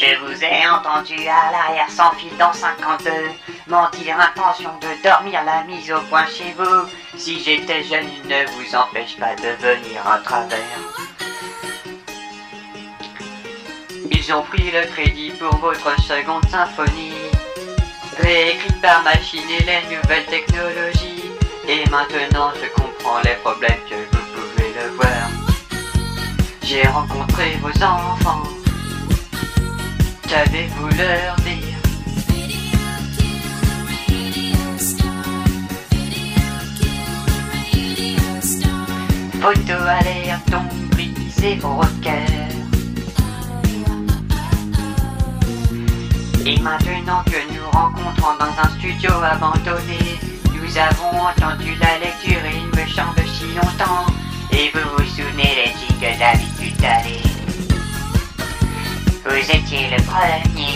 Je vous ai entendu à l'arrière sans fil dans 52 Mentir intention de dormir la mise au point chez vous. Si j'étais jeune il ne vous empêche pas de venir à travers. Ils ont pris le crédit pour votre seconde symphonie. Réécrite par machine et les nouvelles technologies. Et maintenant je comprends les problèmes que vous pouvez le voir. J'ai rencontré vos enfants Qu'avez-vous leur dire Photo alerte ont brisé vos cœurs Et maintenant que nous rencontrons dans un studio abandonné. Nous avons entendu la lecture et il me semble si longtemps Vous étiez le premier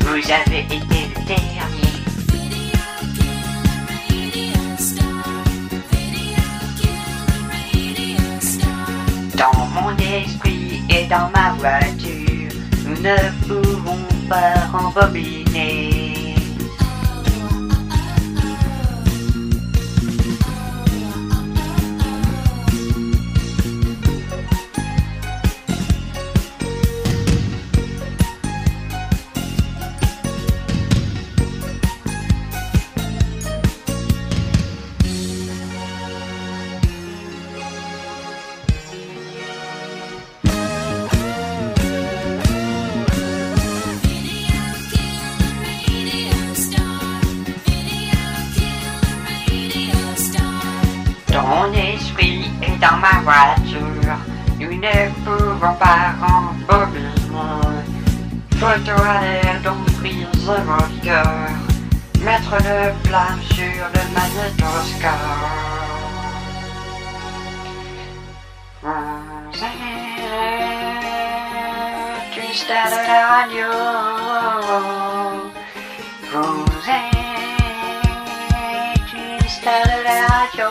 Vous avez été le dernier Dans mon esprit et dans ma voiture, nous ne pouvons pas rembobiner. Mon esprit est dans ma voiture, nous ne pouvons pas rembobiner. Photo à l'air dont brise mon cœur, mettre le blâme sur le magnétoscope. Triste à la radio, vous êtes triste la radio.